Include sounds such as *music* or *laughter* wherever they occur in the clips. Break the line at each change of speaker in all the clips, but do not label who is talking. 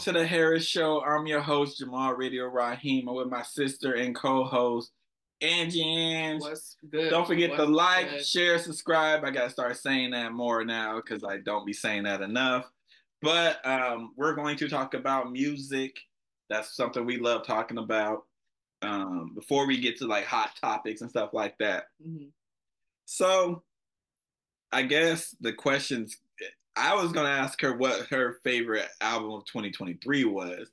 to the Harris Show. I'm your host, Jamal Radio Raheem. I'm with my sister and co-host, Angie Ang.
What's good?
Don't forget
What's
to like,
good?
share, subscribe. I gotta start saying that more now because I don't be saying that enough. But um, we're going to talk about music. That's something we love talking about. Um, before we get to like hot topics and stuff like that.
Mhm.
So, I guess the questions I was gonna ask her what her favorite album of 2023 was,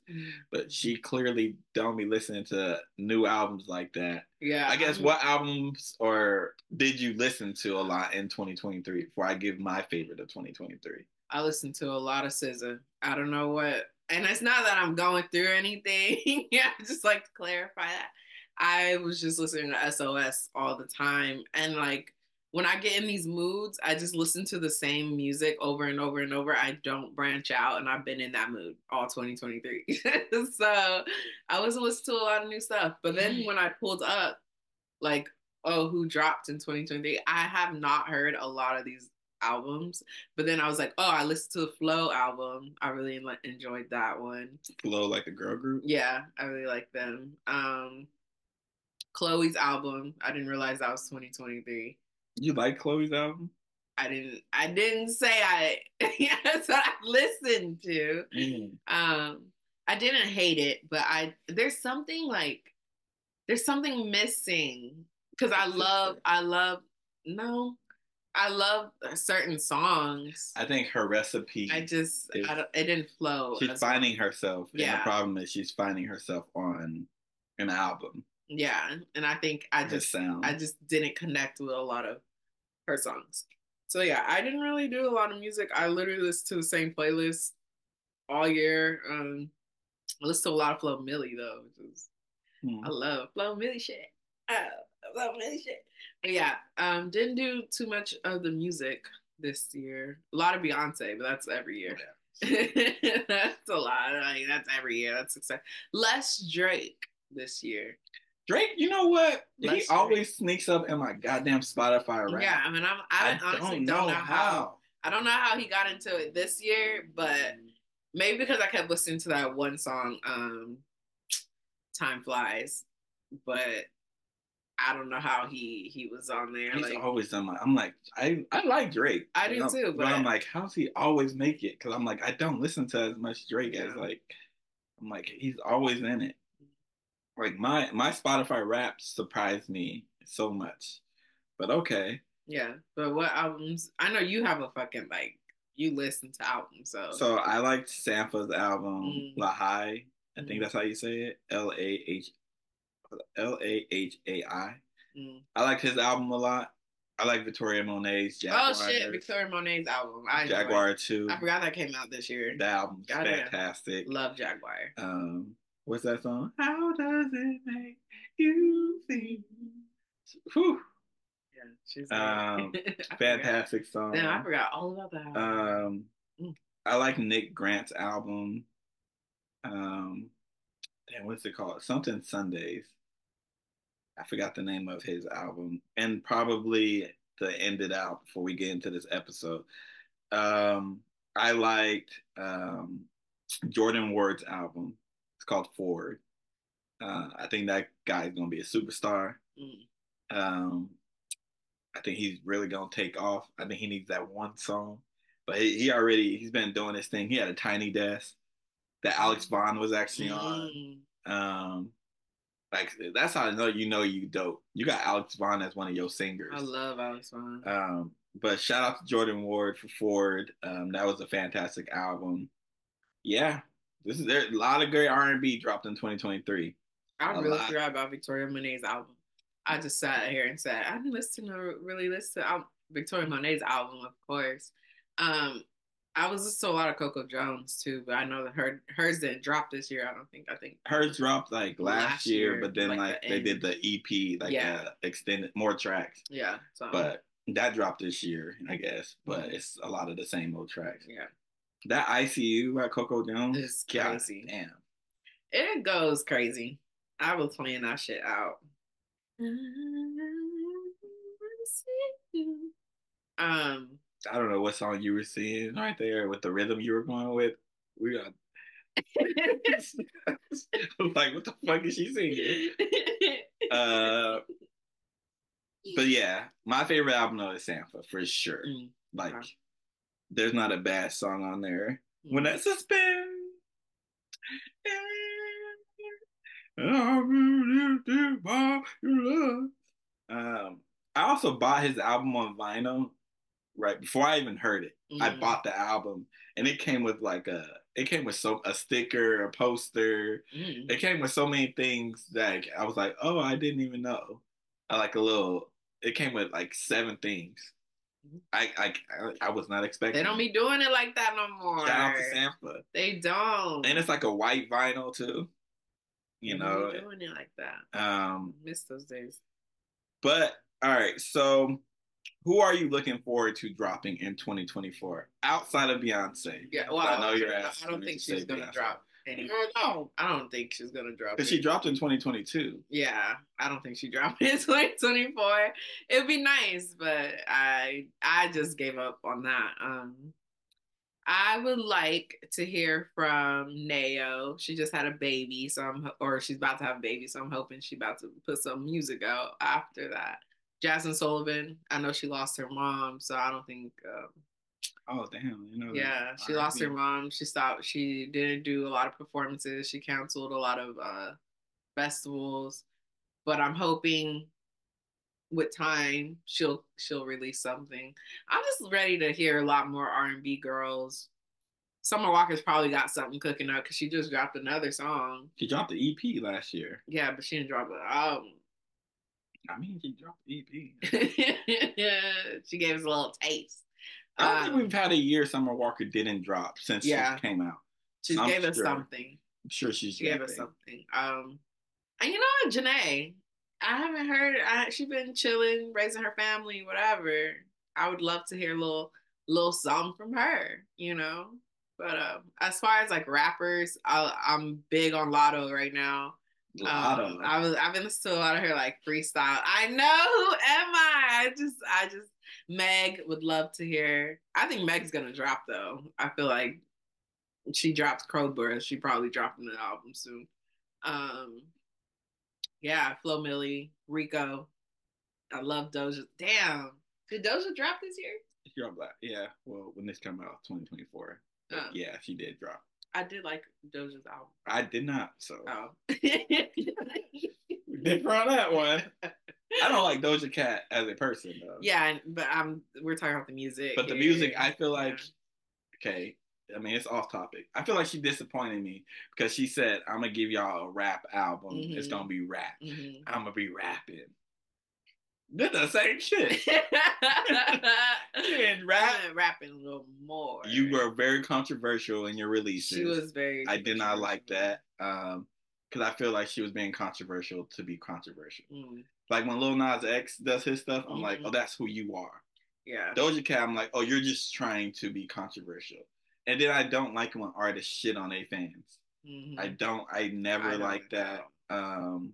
but mm-hmm. she clearly don't be listening to new albums like that.
Yeah.
I guess
I'm-
what albums or did you listen to a lot in 2023 before I give my favorite of 2023?
I listen to a lot of SZA. I don't know what, and it's not that I'm going through anything. *laughs* yeah, I just like to clarify that. I was just listening to SOS all the time, and like when I get in these moods, I just listen to the same music over and over and over. I don't branch out, and I've been in that mood all 2023. *laughs* so I wasn't listening to a lot of new stuff. But then when I pulled up, like, oh, who dropped in 2023? I have not heard a lot of these albums. But then I was like, oh, I listened to the FLO album. I really enjoyed that one.
FLO like a girl group.
Yeah, I really like them. Um, Chloe's album. I didn't realize that was 2023.
You like Chloe's album?
I didn't. I didn't say I. yeah, that's what I listened to. Um, I didn't hate it, but I there's something like there's something missing because I love I love no I love certain songs.
I think her recipe.
I just
is-
I it didn't flow.
she's finding herself. And the
Yeah.
problem is she's finding herself on an album.
yeah, and I think I just
sound.
I just didn't connect with a lot of her songs. So yeah, I didn't really do a lot of music. I literally listened to the same playlist all year. Um, I listened to a lot of Flo Milli though, which is
Hmm.
I love Flo Milli shit. Oh, I love Milli shit. But yeah, um, didn't do too much of the music this year. A lot of Beyonce, but that's every year. Yeah. *laughs* that's a lot. Like that's every year. That's success. Less Drake this year.
Drake, you know what? he
Let's
always sneaks up in my goddamn Spotify wrap.
Yeah, I mean, I'm, I, honestly don't, know how. I don't know how he got into it this year, but maybe because I kept listening to that one song, um, "Time Flies," but I don't know how he he was on there.
He's
like,
always done my. I'm like, I I like Drake.
I do
You know,
too,
But, I'm like, how's he always make it? Because I'm like, I don't listen to as much Drake as like. I'm like, he's always in it. Like my my Spotify wrap surprised me so much, but okay.
yeah. But what albums? I know you have a fucking like you listen to albums, so,
So I liked Sampha's album
Mm.
Lahai. I think
Mm.
that's how you say it. L A H L A H A I.
Mm.
I like his album a lot. I like Victoria Monet's Jaguar.
oh shit, Victoria Monet's album. I.
Jaguar 2.
I forgot that came out this year.
The album's
Goddamn.
fantastic.
Love Jaguar.
Um, what's that song? How does it make you feel? Whew,
Yeah, she's
Um. *laughs*
I forgot.
fantastic song.
Damn, I forgot all about that.
Um,
Mm.
I like Nick Grant's album. Um, damn, what's it called? Something Sundays. I forgot the name of his album, and probably to end it out before we get into this episode. Um, I liked um, Jordan Ward's album. Called Ford. Uh, I think that guy is gonna be a superstar.
Mm.
Um, I think he's really gonna take off. I think he needs that one song, but he, he already he's been doing this thing. He had a tiny desk that Alex Vaughn was actually on.
Mm.
Um, like that's how I know you know you dope. You got Alex Vaughn as one of your singers.
I love Alex Vaughn.
Um, but shout out to Jordan Ward for Ford. Um, that was a fantastic album. Yeah, this is there. A lot of great R and B dropped in 2023.
I
a
really forgot about Victoria Monet's album. I just sat here and said, I didn't listen to really listen to um, Victoria Monet's album, of course. Um, I was listening to a lot of Coco Jones too, but I know that her hers didn't drop this year. I don't think. I think
Hers dropped like last,
Last
year,
year,
but then
like
like,
the
they
end.
did the EP, like
Yeah.
uh, extended more tracks.
Yeah. So
But that dropped this year, I guess. But
Mhm.
it's a lot of the same old tracks.
yeah,
That ICU by Coco Jones, God
crazy.
damn.
it goes crazy. I was playing that shit out. Um,
I don't know what song you were singing right there with the rhythm you were going with. We got *laughs* like, what the fuck is she singing? *laughs* Uh, but yeah, my favorite album though is Sampha for sure. Mm, like. There's not a bad song on there. Mm. When that suspend. Um, I also bought his album on vinyl right before I even heard it. Mm-hmm. I bought the album and it came with like a it came with so a sticker, a poster. Mm-hmm. It came with so many things that I was like, oh, I didn't even know. I like a little. It came with like seven things. I I I was not expecting.
They don't be doing it like that no more.
Shout out to Sampha.
They don't.
And it's like a white vinyl too. You they know,
doing it like that. Um, I miss those days.
But all right, so who are you looking forward to dropping in 2024 outside of Beyonce?
Yeah, well, I know you're asking. I don't think she's gonna Beyonce. drop any. No, I don't think she's gonna drop.
Because she dropped in 2022.
Yeah, I don't think she dropped *laughs* in 2024. It'd be nice, but I I just gave up on that. Um, I would like to hear from Nao. She just had a baby, so I'm or she's about to have a baby, so I'm hoping she's about to put some music out after that. Jazmine Sullivan. I know she lost her mom, so I don't think. Um,
oh damn! You know.
Yeah, she R&B. lost her mom. She stopped. She didn't do a lot of performances. She canceled a lot of uh, festivals, but I'm hoping with time she'll she'll release something. I'm just ready to hear a lot more R&B girls. Summer Walker's probably got something cooking up because she just dropped another song.
She dropped the EP last year.
Yeah, but she didn't drop an album.
I mean, she dropped the EP. *laughs*
yeah, she gave us a little taste.
I don't um, think we've had a year Summer Walker didn't drop since yeah. she came out.
She so gave us something.
I'm sure she's
she gave us something. Um, and you know what, Jhené, I haven't heard. I, she's been chilling, raising her family, whatever. I would love to hear a little little song from her. You know, but um, as far as like rappers, I, I'm big on Latto right now. Um, I was I've been listening to a lot of her like freestyle. I know who am I? I just I just Meg would love to hear. I think Meg's gonna drop though. I feel like she drops Crowbar. She probably dropping an album soon. Um, yeah, Flo Milli, Rico. I love Doja. Damn, did Doja drop this year?
Drop that. Yeah. Well, when this come out, 2024. Um, yeah, she did drop.
I did like Doja's album.
I did not. So. Oh. Different on that one. *laughs* I don't like Doja Cat as a person though.
Yeah, but I'm we're talking about the music.
But the music, I feel like, yeah. okay. I mean, it's off topic. I feel like she disappointed me because she said, "I'm gonna give y'all a rap album. Mm-hmm. It's gonna be rap. Mm-hmm. I'm gonna be rapping." Did the same shit. *laughs*
and rap, rapping a little more.
You were very controversial in your releases.
She was very.
I did not like that. Um, because I feel like she was being controversial to be controversial. Mm. Like when Lil Nas X does his stuff, I'm mm-hmm. like, oh, that's who you are.
Yeah.
Doja Cat, I'm like, oh, you're just trying to be controversial. And then I don't like when artists shit on their fans. Mm-hmm. I don't. I never like that. Um,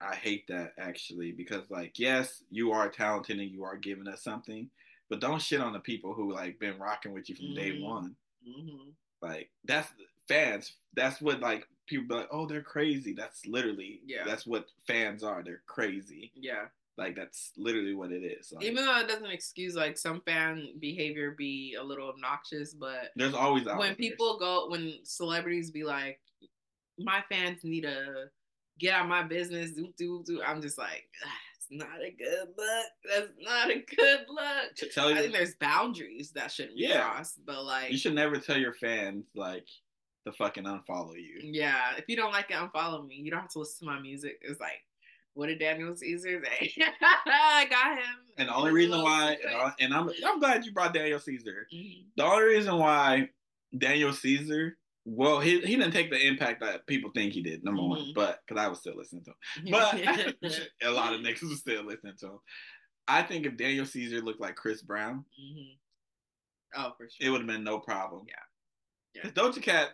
I hate that actually because like yes, you are talented and you are giving us something, but don't shit on the people who like been rocking with you from mm-hmm. day one. Mm-hmm. Like that's fans. That's what like people be like. Oh, they're crazy. That's literally yeah. That's what fans are. They're crazy.
Yeah.
Like that's literally what it is. Like,
Even though it doesn't excuse like some fan behavior be a little obnoxious, but
there's always
when people go when celebrities be like, my fans need to get out my business, do do do. I'm just like, ah, it's not a good look. That's not a good look. I think there's boundaries that shouldn't yeah. be crossed, but like
you should never tell your fans like to fucking unfollow you.
Yeah, if you don't like it, unfollow me. You don't have to listen to my music. It's like. What did Daniel Caesar say? *laughs* I got him.
And the only reason why, and I'm I'm glad you brought Daniel Caesar. Mm-hmm. The only reason why Daniel Caesar well, he he didn't take the impact that people think he did. Number mm-hmm. one, but because I was still listening to him, *laughs* but *laughs* a lot of niggas was still listening to him. I think if Daniel Caesar looked like Chris Brown,
mm-hmm. oh for sure,
it would have been no problem.
Yeah, yeah.
Doja Cat,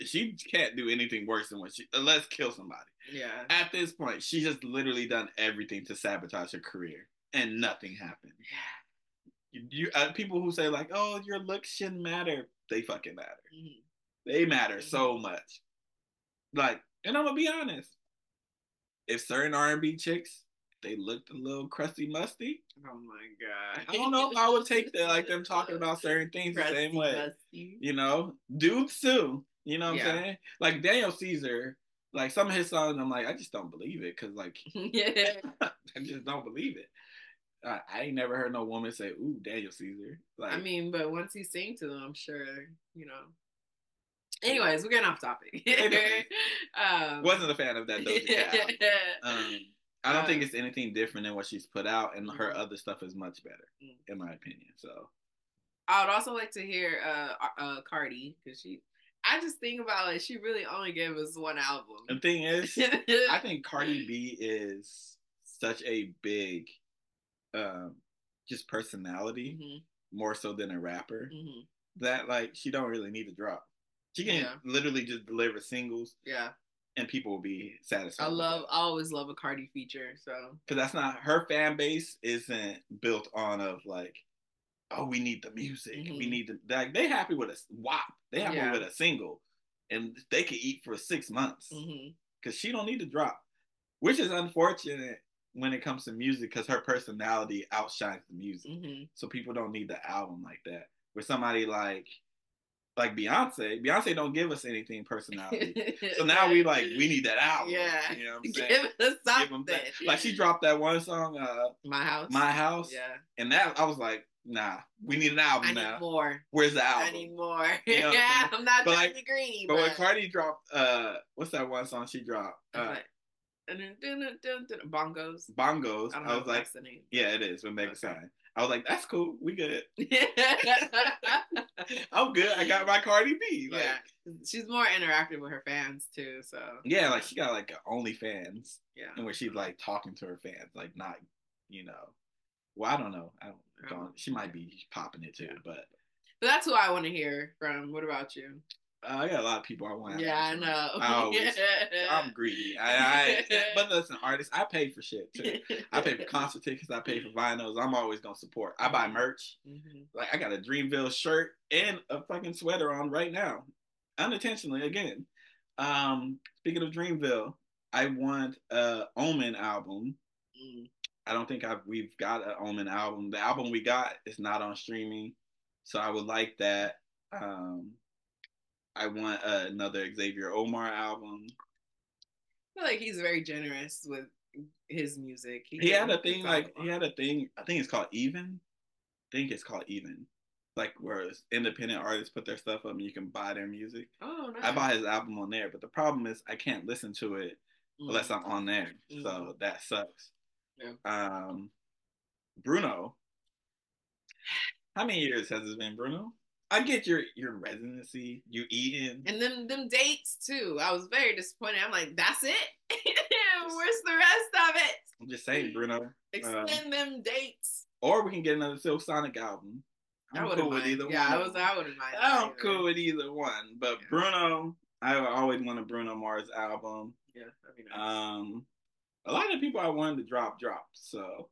she can't do anything worse than what she unless kill somebody.
Yeah.
At this point, she just literally done everything to sabotage her career, and nothing happened.
Yeah.
You, you uh, people who say like, "Oh, your looks shouldn't matter," they fucking matter. Mm-hmm They matter so much. Like, and I'm gonna be honest. If certain R and B chicks they looked a little crusty musty.
Oh my god!
I don't know if I would take that like them talking about certain things crusty, the same way. Musty. You know, dudes too. You know what yeah. I'm saying? Like Daniel Caesar, like some of his songs, I'm like, I just don't believe it because like, *laughs* yeah, *laughs* I just don't believe it. I, I, ain't never heard no woman say, "Ooh, Daniel Caesar."
Like, I mean, but once he sing to them, I'm sure you know. Anyways, we're getting off topic. *laughs*
um, Wasn't a fan of that Doja Cat. um, I don't uh, think it's anything different than what she's put out, and her mm-hmm. other stuff is much better, mm. in my opinion. So,
I would also like to hear uh, uh Cardi because she. I just think about it. She really only gave us one album.
The thing is, I think Cardi B is such a big, um, just personality mm-hmm. more so than a rapper. Mm-hmm. That like she don't really need to drop. She can yeah. literally just deliver singles.
Yeah
and people will be satisfied.
I love, I always love a Cardi feature. So
because that's not her fan base isn't built on of like, oh, we need the music, mm-hmm. we need the like they happy with a WAP, they happy yeah. with a single, and they could eat for six months because mm-hmm. she don't need to drop, which is unfortunate when it comes to music because her personality outshines the music, mm-hmm. so people don't need the album like that. With somebody like like Beyonce. Beyonce don't give us anything personality. *laughs* so now we like we need that album.
Yeah.
You know what I'm *laughs* saying? Give us something. Give like she dropped that one song, uh
My House.
My House.
Yeah.
And that I was like, nah, we need an album
I
now.
more.
Where's the album?
I need more. You know yeah, I'm, *laughs* I'm not but like, agree.
But, but when Cardi dropped uh what's that one song she dropped? Uh,
bongos.
Bongos. I, I was like, yeah, it is with Megan okay. I was like, that's cool. We good. *laughs* *laughs* I'm good. I got my Cardi B.
Like, yeah. She's more interactive with her fans too. So
Yeah, like she got like OnlyFans.
Yeah.
And where she's like talking to her fans, like not, you know. Well, I don't know. I don't, don't she might be popping it too, but
But that's who I want to hear from. What about you?
I got a lot of people I want.
Yeah, I know.
I always, I'm *laughs* greedy. I, I, but listen, artists, I pay for shit too. I pay for *laughs* concert tickets. I pay for vinyls. I'm always gonna support. I buy merch. Mm-hmm. Like I got a Dreamville shirt and a fucking sweater on right now, unintentionally again. Um, speaking of Dreamville, I want a Omen album. Mm. I don't think I've we've got an Omen album. The album we got is not on streaming, so I would like that. Um, I want uh, another Xavier Omar album.
I feel like he's very generous with his music.
He, he had a thing like he had a thing. I think it's called Even. I think it's called Even. Like where independent artists put their stuff up and you can buy their music.
Oh, nice.
I buy his album on there, but the problem is I can't listen to it mm. unless I'm on there. Mm. So that sucks.
Yeah.
Um, Bruno. How many years has it been, Bruno? I get your your residency, you eating,
and then them dates too. I was very disappointed. I'm like, that's it. *laughs* Where's the rest of it?
I'm just saying, Bruno.
Extend um, them dates.
Or we can get another Silk Sonic album.
I'm cool mind. with either yeah, one. Yeah, I was. I wouldn't mind.
I'm either. cool with either one. But yeah. Bruno, I always want a Bruno Mars album.
Yeah, that'd be nice.
Um, a lot of people I wanted to drop dropped. So,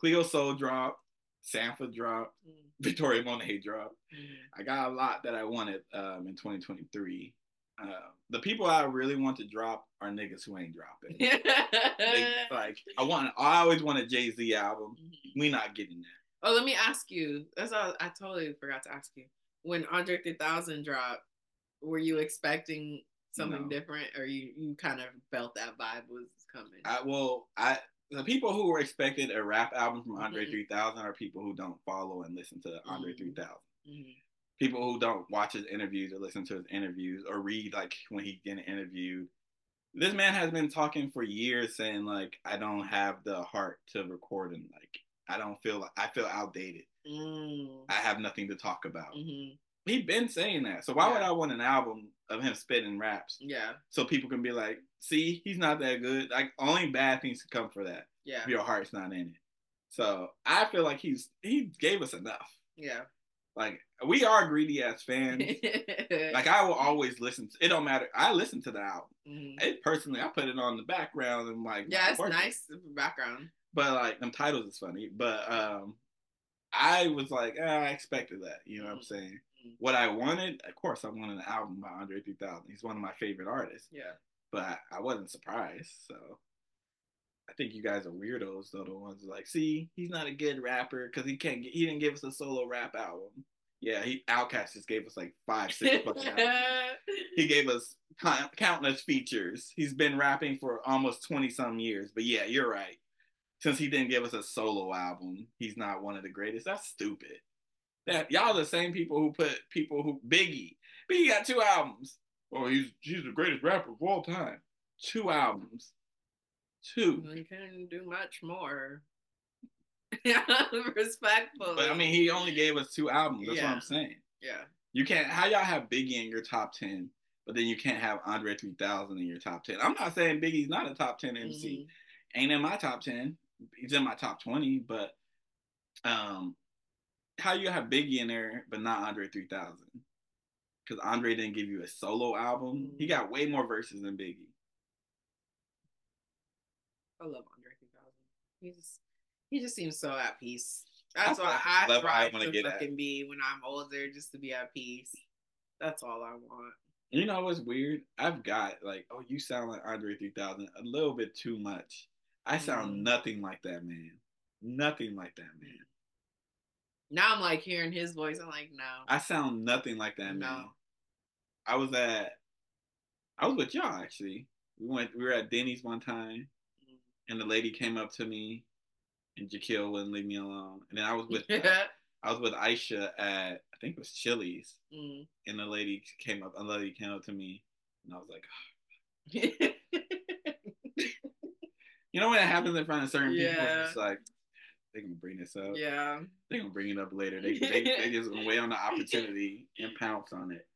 Cleo Sol dropped. Sampha dropped. Mm. *laughs* Victoria Monet dropped. Mm-hmm. I got a lot that I wanted um, in 2023. Uh, the people I really want to drop are niggas who ain't dropping. *laughs* they, like I want, I always want a Jay Z album. Mm-hmm. We not getting that.
Oh, let me ask you. That's all. I totally forgot to ask you. When Andre 3000 dropped, were you expecting something no. different, or you you kind of felt that vibe was coming?
I well, I the people who were expecting a rap album from Andre mm-hmm. 3000 are people who don't follow and listen to Andre mm-hmm. 3000. Mm-hmm. People who don't watch his interviews or listen to his interviews or read like when he getting interviewed. This man has been talking for years saying like I don't have the heart to record and like I don't feel I feel outdated.
Mm.
I have nothing to talk about.
Mm-hmm.
He been saying that. So why yeah. would I want an album of him spitting raps?
Yeah.
So people can be like, see, he's not that good. Like only bad things can come for that.
Yeah.
If your heart's not in it. So I feel like he's he gave us enough.
Yeah.
Like we are greedy as fans. *laughs* like I will always listen. To, it don't matter. I listen to the album. Mm-hmm. It personally, I put it on the background and like
yeah, it's nice background.
But like them titles is funny. But um, I was like, eh, I expected that. You know what I'm
Mm-hmm.
saying? What I wanted, of course, I wanted an album by Andre 3000. He's one of my favorite artists,
Yeah.
But I, I wasn't surprised. So I think you guys are weirdos, though. The ones like, see, he's not a good rapper because he can't. Get, he didn't give us a solo rap album. Yeah, he Outkast just gave us like five, six albums. *laughs* He gave us count- countless features. He's been rapping for almost twenty some years. But yeah, you're right. Since he didn't give us a solo album, he's not one of the greatest. That's stupid. That y'all the same people who put people who Biggie. Biggie got two albums. Oh, he's he's the greatest rapper of all time. Two albums. Two.
You couldn't do much more. *laughs* Respectful.
But I mean, he only gave us two albums. That's what I'm saying.
yeah.
You can't. How y'all have Biggie in your top ten, but then you can't have Andre 3000 in your top ten. I'm not saying Biggie's not a top ten MC.
Mhm.
Ain't in my top ten. He's in my top twenty, but um, how you have Biggie in there but not Andre 3000? Because Andre didn't give you a solo album. He got way more verses than Biggie.
I love Andre 3000. He just he just seems so at peace. That's
That's
what I
level I wanna
to
get at.
be when I'm older, just to be at peace. That's all I want.
You know what's weird? I've got like, oh, you sound like Andre 3000 a little bit too much. I sound
Mhm.
nothing like that man. Nothing like that man.
Now I'm like hearing his voice. I'm like, no.
I sound nothing like that
No.
man. I was at, I was with y'all actually. We went, we were at Denny's one time, and the lady came up to me, and Jaquil wouldn't leave me alone. And then I was with, I *laughs* was with Aisha at, I think it was Chili's,
Mm.
and the lady came up, a lady came up to me, and I was like, *laughs* you know when it happens in front of certain people,
Yeah.
it's like they're gonna bring this up.
yeah.
They're gonna bring it up later. They they, they just gonna wait on the opportunity and pounce on it.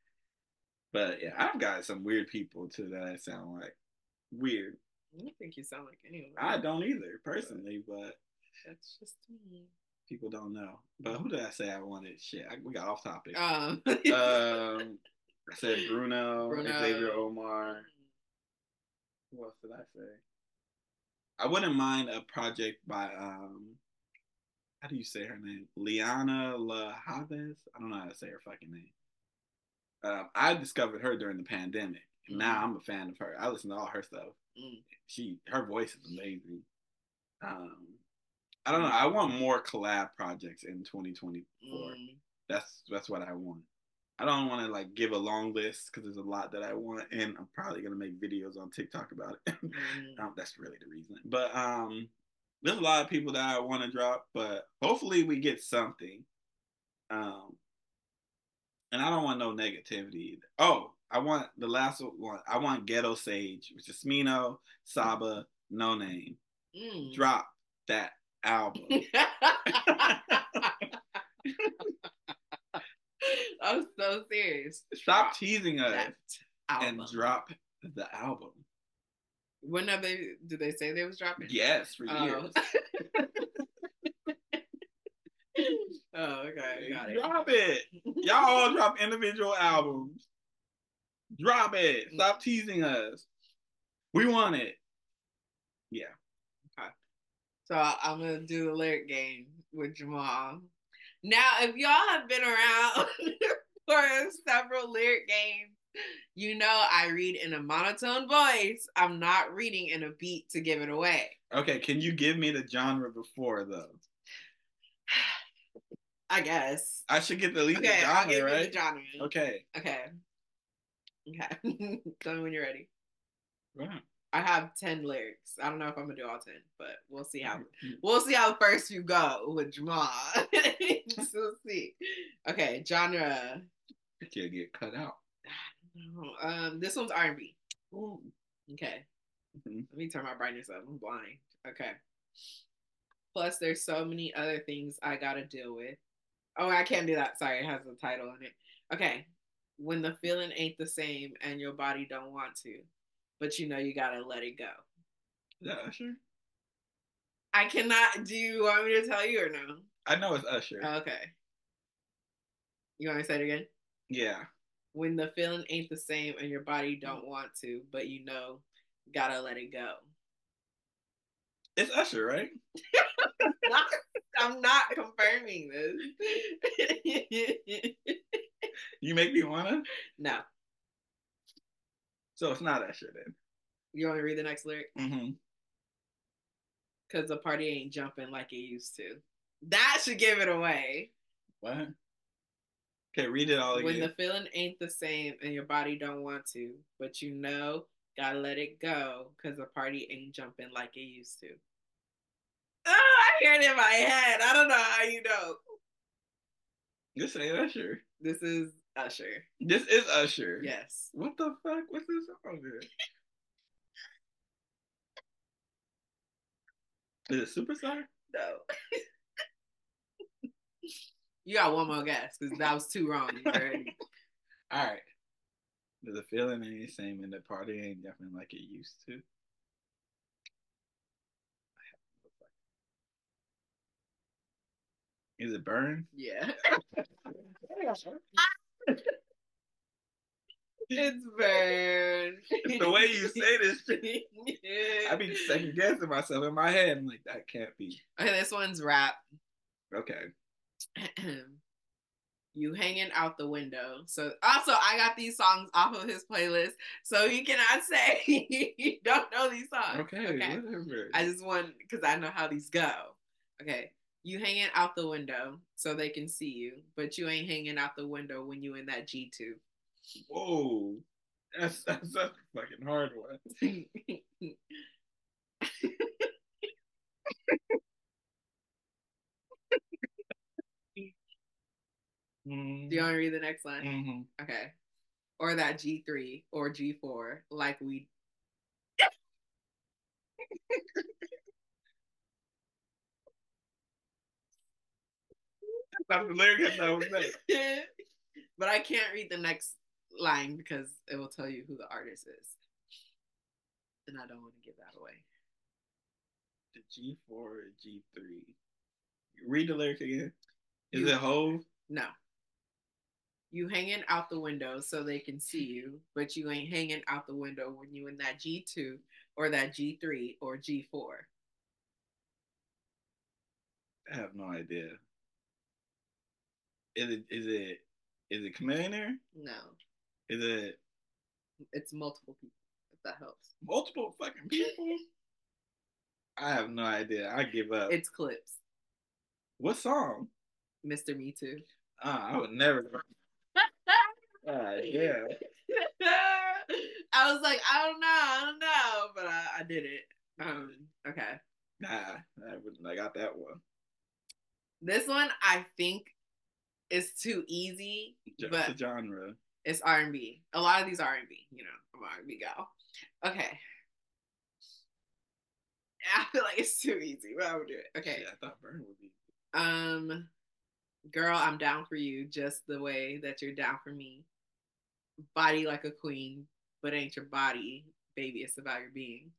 But yeah, I've got some weird people too that I sound like weird.
I don't think you sound like anyone.
I don't either personally, but
That's just me.
people don't know. But who did I say I wanted? Shit, I, we got off topic.
Um,
um, I said Bruno,
Bruno.
Xavier Omar. Else did I say? I wouldn't mind a project by um, how do you say her name? Liana La. I don't know how to say her fucking name. Um, I discovered her during the pandemic. And now I'm a fan of her. I listen to all her stuff.
Mm.
She, her voice is amazing. Um, I don't know. I want more collab projects in 2024.
Mm.
That's that's what I want. I don't want to like give a long list because there's a lot that I want, and I'm probably gonna make videos on TikTok about it. *laughs*
Mm.
um, that's really the reason. But um, there's a lot of people that I want to drop, but hopefully we get something. Um, and I don't want no negativity. Either. Oh, I want the last one. I want Ghetto Sage, which is Smino, Saba, Noname.
Mm.
Drop that album. *laughs*
I'm so serious.
Stop
Drop
teasing us and drop the album.
When have they? Did they say they was dropping?
Yes, for
Oh.
years.
oh, *laughs* Oh, okay, got it.
Drop it. Y'all all drop individual albums. Drop it. Mm. Stop teasing us. We want it. Yeah.
So I'm gonna do the lyric game with Jamal. Now, if y'all have been around *laughs* for several lyric games, you know I read in a monotone voice. I'm not reading in a beat to give it away.
Okay, can you give me the genre before though?
I guess.
I should get the least
Okay,
genre, right?
you genre.
Okay.
Okay. Okay. *laughs* Tell me when you're ready.
Wow.
I have ten lyrics. I don't know if I'm gonna do all ten, but we'll see how
Mm-hmm.
we'll see how the first few go with Jamal. *laughs* we'll see. Okay, genre.
Can't get cut out.
Um, this one's R and B. Okay.
Mhm.
Let me turn my brightness up. I'm blind. Okay. Plus, there's so many other things I gotta deal with. Oh, I can't do that. Sorry, it has a title in it. Okay. When the feeling ain't the same and your body don't want to, but you know you gotta let it go.
Is that Usher?
I cannot. Do you want me to tell you or no?
I know it's Usher.
Oh, okay. You want me to say it again?
yeah.
When the feeling ain't the same and your body don't want to, but you know, gotta let it go.
It's Usher, right? *laughs*
not, *laughs* I'm not confirming this.
You make me wanna.
no.
So it's not Usher then.
You want to read the next lyric?
Mm-hmm.
Because the party ain't jumping like it used to. That should give it away.
What? Okay, read it all again.
When the feeling ain't the same and your body don't want to, but you know, gotta let it go because the party ain't jumping like it used to. Hear it in my head. I don't know how you know.
This ain't Usher.
This is Usher.
This is Usher.
Yes.
What the fuck? What's this song? is it Superstar?
No. *laughs* you got one more guess because that was too wrong already. *laughs*
All right. The feeling ain't the same and the party ain't jumping like it used to. Is it Burn?
Yeah. *laughs* it's burn.
the way you say this shit, *laughs* I be second guessing myself in my head. I'm like, that can't be.
Okay, this one's rap.
Okay. *clears throat*
you hanging out the window. So also I got these songs off of his playlist. So you cannot say *laughs* you don't know these songs.
Okay, whatever.
I just want because I know how these go. Okay. You hanging out the window so they can see you, but you ain't hanging out the window when you in that G two.
Whoa. That's that's, that's a fucking hard one. *laughs*
Do you want to read the next line?
Mm-hmm.
Okay. Or that G3 or G4, like we.
That's the lyric I was *laughs*
but I can't read the next line because it will tell you who the artist is. And I don't want to give that away.
The G4 or G3. Read the lyric again. Is
You-
it Hov?
No. You hanging out the window so they can see you, but you ain't hanging out the window when you in that G2 or that G3 or G4.
I have no idea. Is it is it is it Chameleon?
No.
Is it
It's multiple people, if that helps.
multiple fucking people? I have no idea. I give up.
It's Clipse.
what song?
Mr. Me Too.
Ah, I would never. *laughs* Ah, yeah. *laughs*
I was like, I don't know, I don't know, but I, I did it. Um, okay.
Nah, I wouldn't. I got that one.
This one I think is too easy, but
the genre.
it's R and B. A lot of these R and B, you know, I'm R and B gal. Okay. *laughs* I feel like it's too easy, but I would do it. Okay.
Yeah, I thought Burn would be.
Um, girl, I'm down for you just the way that you're down for me. Body like a queen, but ain't your body, baby. It's about your being.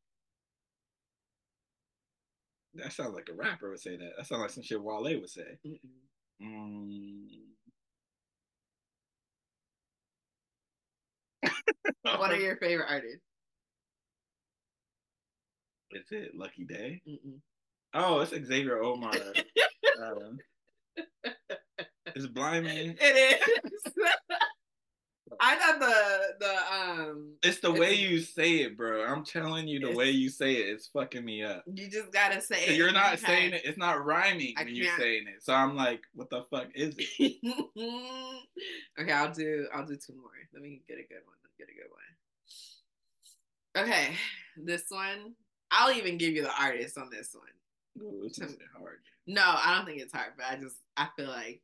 That sounds like a rapper would say that. That sounds like some shit Wale would say.
Mm-mm.
Mm. *laughs*
What are your favorite artists?
Is it Lucky Daye?
Mm-mm.
Oh, it's Xavier Omar. *laughs* um, it's Blind Man.
It is. I thought the the um.
It's the way you say it, bro. I'm telling you, the way you say it, it's fucking me up.
You just gotta say it.
You're not saying it. It's not rhyming
I
when you're saying it. So I'm like, what the fuck is it? *laughs*
okay, I'll do I'll do two more. Let me get a good one. Let me get a good one. Okay, this one. I'll even give you the artist on this one.
Ooh, it's just hard.
No, I don't think it's hard, but I just I feel like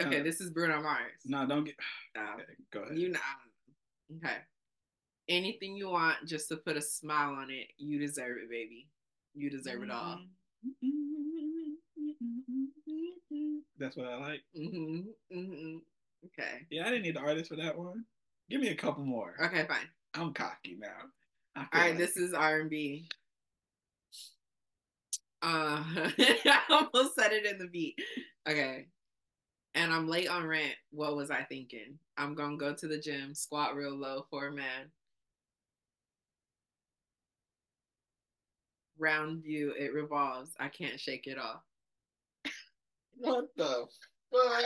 okay,
Uh,
this is Bruno Mars.
No, don't get.
No,
Okay, go ahead.
you know. Okay. Anything you want just to put a smile on it, you deserve it, baby. You deserve it all. *laughs*
That's what I like.
hmm hmm Okay.
Yeah, I didn't need the artist for that one. Give me a couple more.
Okay, fine.
I'm cocky now.
All right,
like-
this is R and B. Uh, *laughs* I almost said it in the beat. Okay, and I'm late on rent. What was I thinking? I'm gonna go to the gym, squat real low for a man. Round you, it revolves. I can't shake it off.
What the fuck?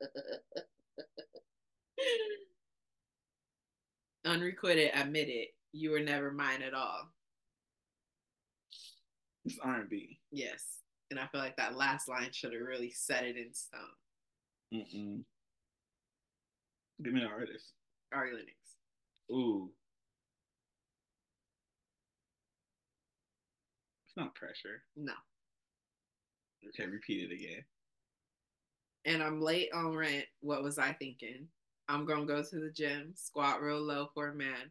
*laughs*
Unrequited, admit it. You were never mine at all.
It's R and B.
Yes. And I feel like that last line should have really set it in stone.
Mm-mm. Give me the artist.
Ari Lennox.
Ooh. Not pressure.
No.
Okay, repeat it again.
And I'm late on rent. What was I thinking? I'm gonna go to the gym, squat real low for a man.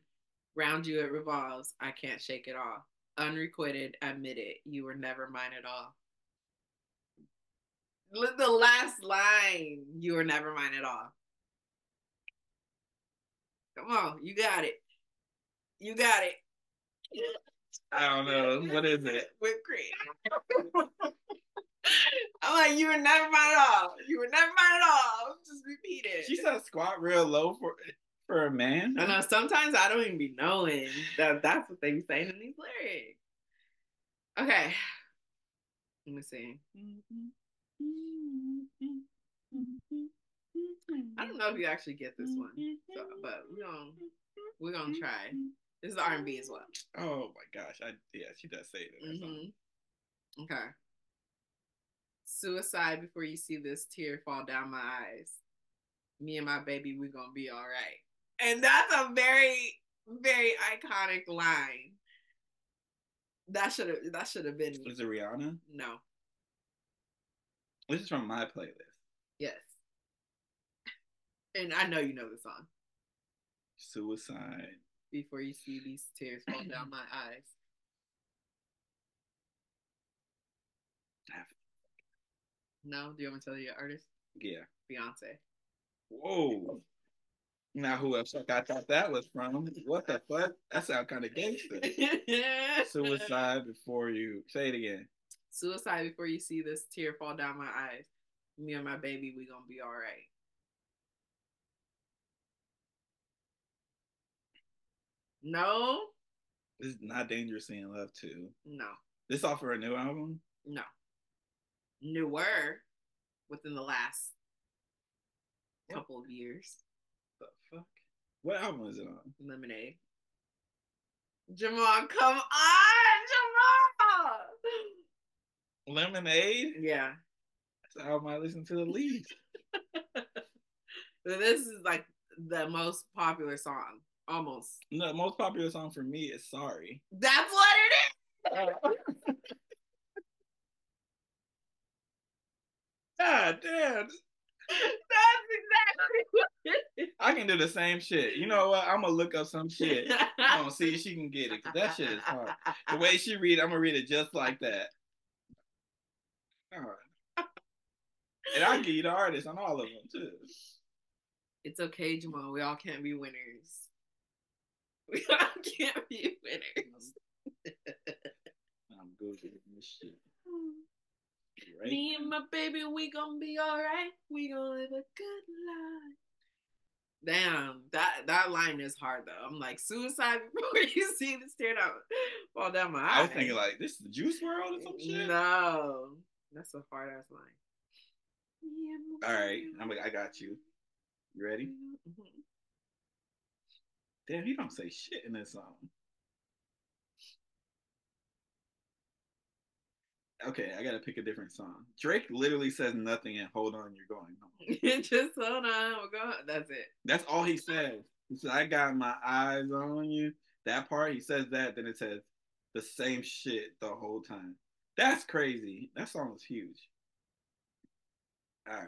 Round you it revolves. I can't shake it off. Unrequited, admit it. You were never mine at all. Look, The last line, you were never mine at all. Come on, you got it. You got it.
I don't know. What is it?
Whipped cream. *laughs* I'm like, you were never mine at all. You were never mine at all. Just repeat it.
She said squat real low for for a man.
I know sometimes I don't even be knowing that that's what they be saying in these lyrics. Okay. Let me see. I don't know if you actually get this one, so, but we're gonna we're gonna try. This is R and B as well.
Oh my gosh! I yeah, she does say it. in her song.
hmm Okay. Suicide before you see this tear fall down my eyes. Me and my baby, we gonna be all right. And that's a very, very iconic line. That should have that should have been
Is it Rihanna?
no.
This is from my playlist.
Yes. And I know you know the song.
Suicide.
Before you see these tears fall down my eyes. No, do you want me to tell you your artist?
Yeah.
Beyonce.
Whoa. Now who else I thought that was from? What the fuck? That sound kind of gangster. *laughs* Suicide before you say it again.
Suicide before you see this tear fall down my eyes. Me and my baby, we gonna be all right. No,
is not dangerously in love too.
no,
This off of a new album.
no. Newer within the last couple of years.
The fuck? What album is it on?
Lemonade. Jamal, come on, Jamal.
Lemonade.
Yeah.
That's the album I listen to the least. *laughs*
This is like the most popular song. Almost.
No, the most popular song for me is "Sorry."
That's what it is. *laughs*
God damn.
That's exactly what it is.
I can do the same shit. You know what? I'm gonna look up some shit. I'm gonna see if she can get it. Cause that shit is hard. The way she read, I'm gonna read it just like that. Right. And I'll give you the artist on all of them too.
It's okay, Jamal. We all can't be winners. *laughs* We all can't be winners. *laughs*
I'm googling this shit. Right?
Me and my baby, we gonna be all right. We gonna live a good life. Damn, that that line is hard though. I'm like suicide *laughs* before you see the tear down fall down my eyes.
I was thinking like this is the Juice WRLD or some shit.
No, that's a hard ass line. Yeah,
All right, I'm. Like, I got you. You ready?
Mhm.
Damn, he don't say shit in this song. Okay, I gotta pick a different song. Drake literally says nothing and hold on, you're going home. *laughs*
Just hold on, we're going. That's it.
That's all he says. He said, I got my eyes on you. That part, he says that, then it says the same shit the whole time. That's crazy. That song was huge. All right.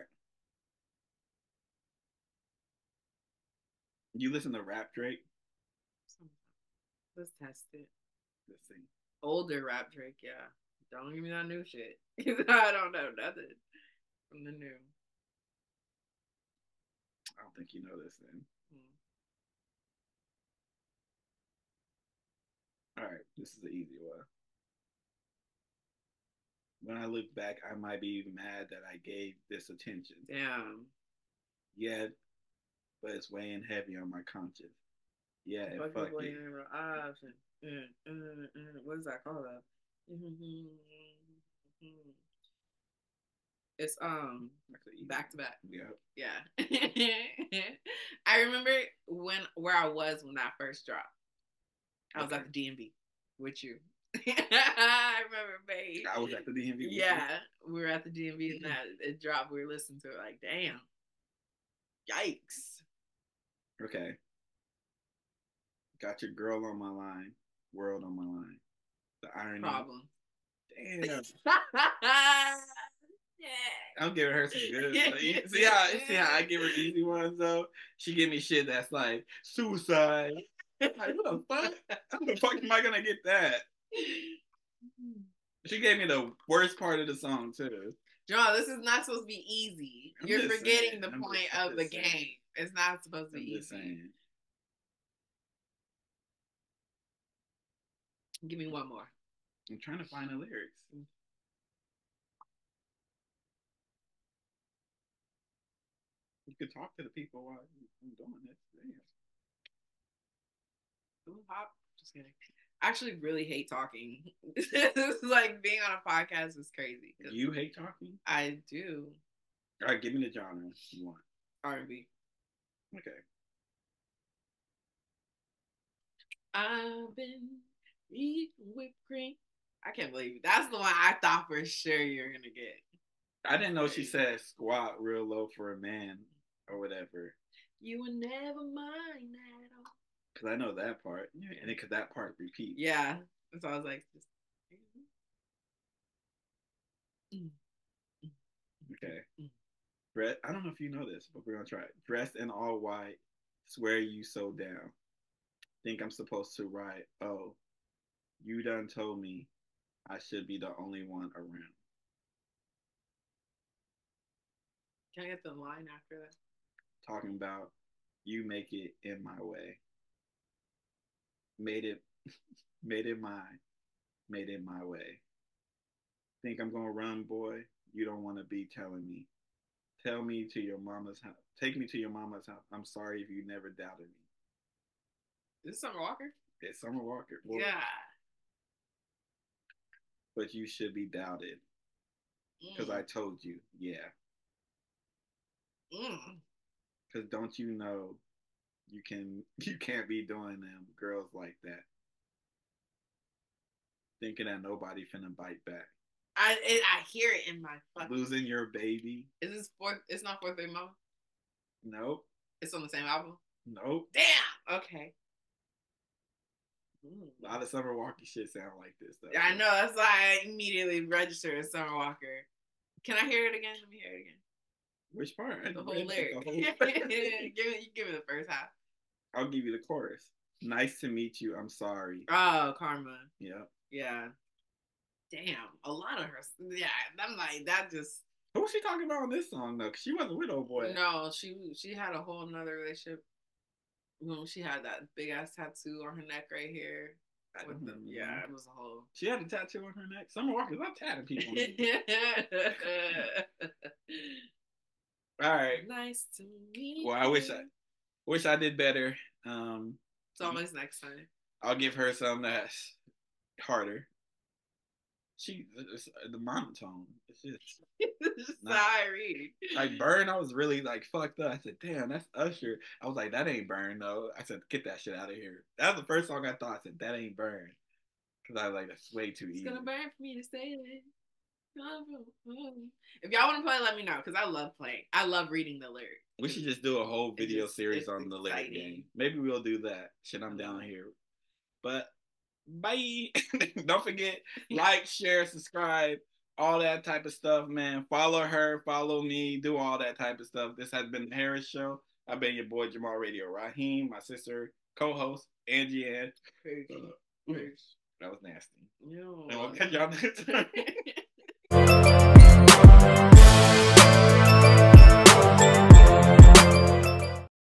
You listen to rap Drake?
Let's test it.
Let's see.
Older rap Drake, yeah. Don't give me that new shit. *laughs* I don't know nothing from the new.
I don't think you know this then.
Hmm.
All right, this is the easy one. When I look back, I might be mad that I gave this attention.
Damn.
Yeah, but it's weighing heavy on my conscience. Yeah, and
Fuck
it.
option. uh, uh, uh, what is that called? *laughs* It's um back to back.
Yeah.
Yeah. *laughs* I remember when where I was when that first dropped. I was
Okay.
at the DMV with you. *laughs* I remember, babe.
I was at the DMV. with you.
Yeah, we were at the DMV and that it dropped. We were listening to it like, damn, yikes.
Okay. Got your girl on my line, world on my line. The irony.
Problem.
Damn. *laughs*
yeah.
I'm giving her some good. *laughs* you see how see how I give her easy ones though. She give me shit that's like suicide. Like what the fuck? How the fuck am I gonna get that? She gave me the worst part of the song too.
John, this is not supposed to be easy.
I'm
You're forgetting
saying.
the
I'm
point
just-
of the
saying.
game. It's not supposed to be easy.
saying.
Give me one more.
I'm trying to find the lyrics. You could talk to the people while I'm doing this. Damn.
Ooh, hop. Just kidding. I actually really hate talking. *laughs* Like being on a podcast is crazy.
You hate talking?
I do
All right, give me the genre you want.
R&B.
Okay.
I've been eating whipped cream. I can't believe it. that's the one I thought for sure you're gonna get.
I didn't know she said squat real low for a man or whatever.
You will never mind at all.
Cause I know that part, yeah, and because that part repeats.
Yeah, so I was like, just,
Okay. Brett, I don't know if you know this, but we're gonna try it. Dressed in all white, swear you so down. Think I'm supposed to write? Oh, you done told me I should be the only one around.
can I get the line after that?
Talking about you make it in my way. Made it, *laughs* made it mine, made it my way. Think I'm gonna run, boy? You don't want to be telling me. Tell me to your mama's house. Take me to your mama's house. I'm sorry if you never doubted me.
Is this Summer Walker?
It's Summer Walker.
Yeah.
But you should be doubted because
Mm.
I told you. Yeah.
Mm.
Because don't you know you can *laughs* you can't be doing them girls like that. Thinking that nobody finna bite back.
I it, I hear it in my fucking.
Losing your baby.
Is this fourth? It's not fourth grade mama.
Nope.
It's on the same album.
Nope.
Damn. Okay. Mm.
A lot of Summer Walker shit sound like this though.
Yeah, I know. That's why I immediately registered as Summer Walker. Can I hear it again? Let me hear it again.
Which part?
The whole lyric. *laughs*
the
give, me, you give me the first half.
I'll give you the chorus. Nice to meet you. I'm sorry.
Oh, Karma.
Yeah.
Yeah. Damn. A lot of her. Yeah. I'm like that. Just
Who was she talking about on this song though? 'Cause she wasn't with old boy.
no. She she had a whole nother relationship. When she had that big ass tattoo on her neck right here.
I
With
don't
the, yeah, it was a whole.
She had a tattoo on her neck. Summer Walker, stop tatting people. *laughs* All right.
nice to meet.
Well, I wish I wish I did better. Um,
It's always next time.
I'll give her some that's harder. She it's, uh, the monotone. It's just. *laughs*
Sorry.
like burn. I was really like fucked up. I said, "Damn, that's Usher." I was like, "That ain't burn though." I said, "Get that shit out of here." That was the first song I thought. I said, "That ain't burn," because I was like, "That's way too
It's
easy."
It's gonna burn for me to say it. If y'all want to play, let me know because I love playing. I love reading the lyrics.
We should just do a whole video
just-
series on the lyric game. Maybe we'll do that. Shit, I'm down here. But bye. *laughs* Don't forget, like, share, subscribe, all that type of stuff, man. Follow her, follow me, do all that type of stuff. This has been the Harris Show. I've been your boy Jamal Radio Raheem, my sister, co-host Angie
Ang.
Uh, that was nasty.
No.
And we'll catch y'all next time. *laughs*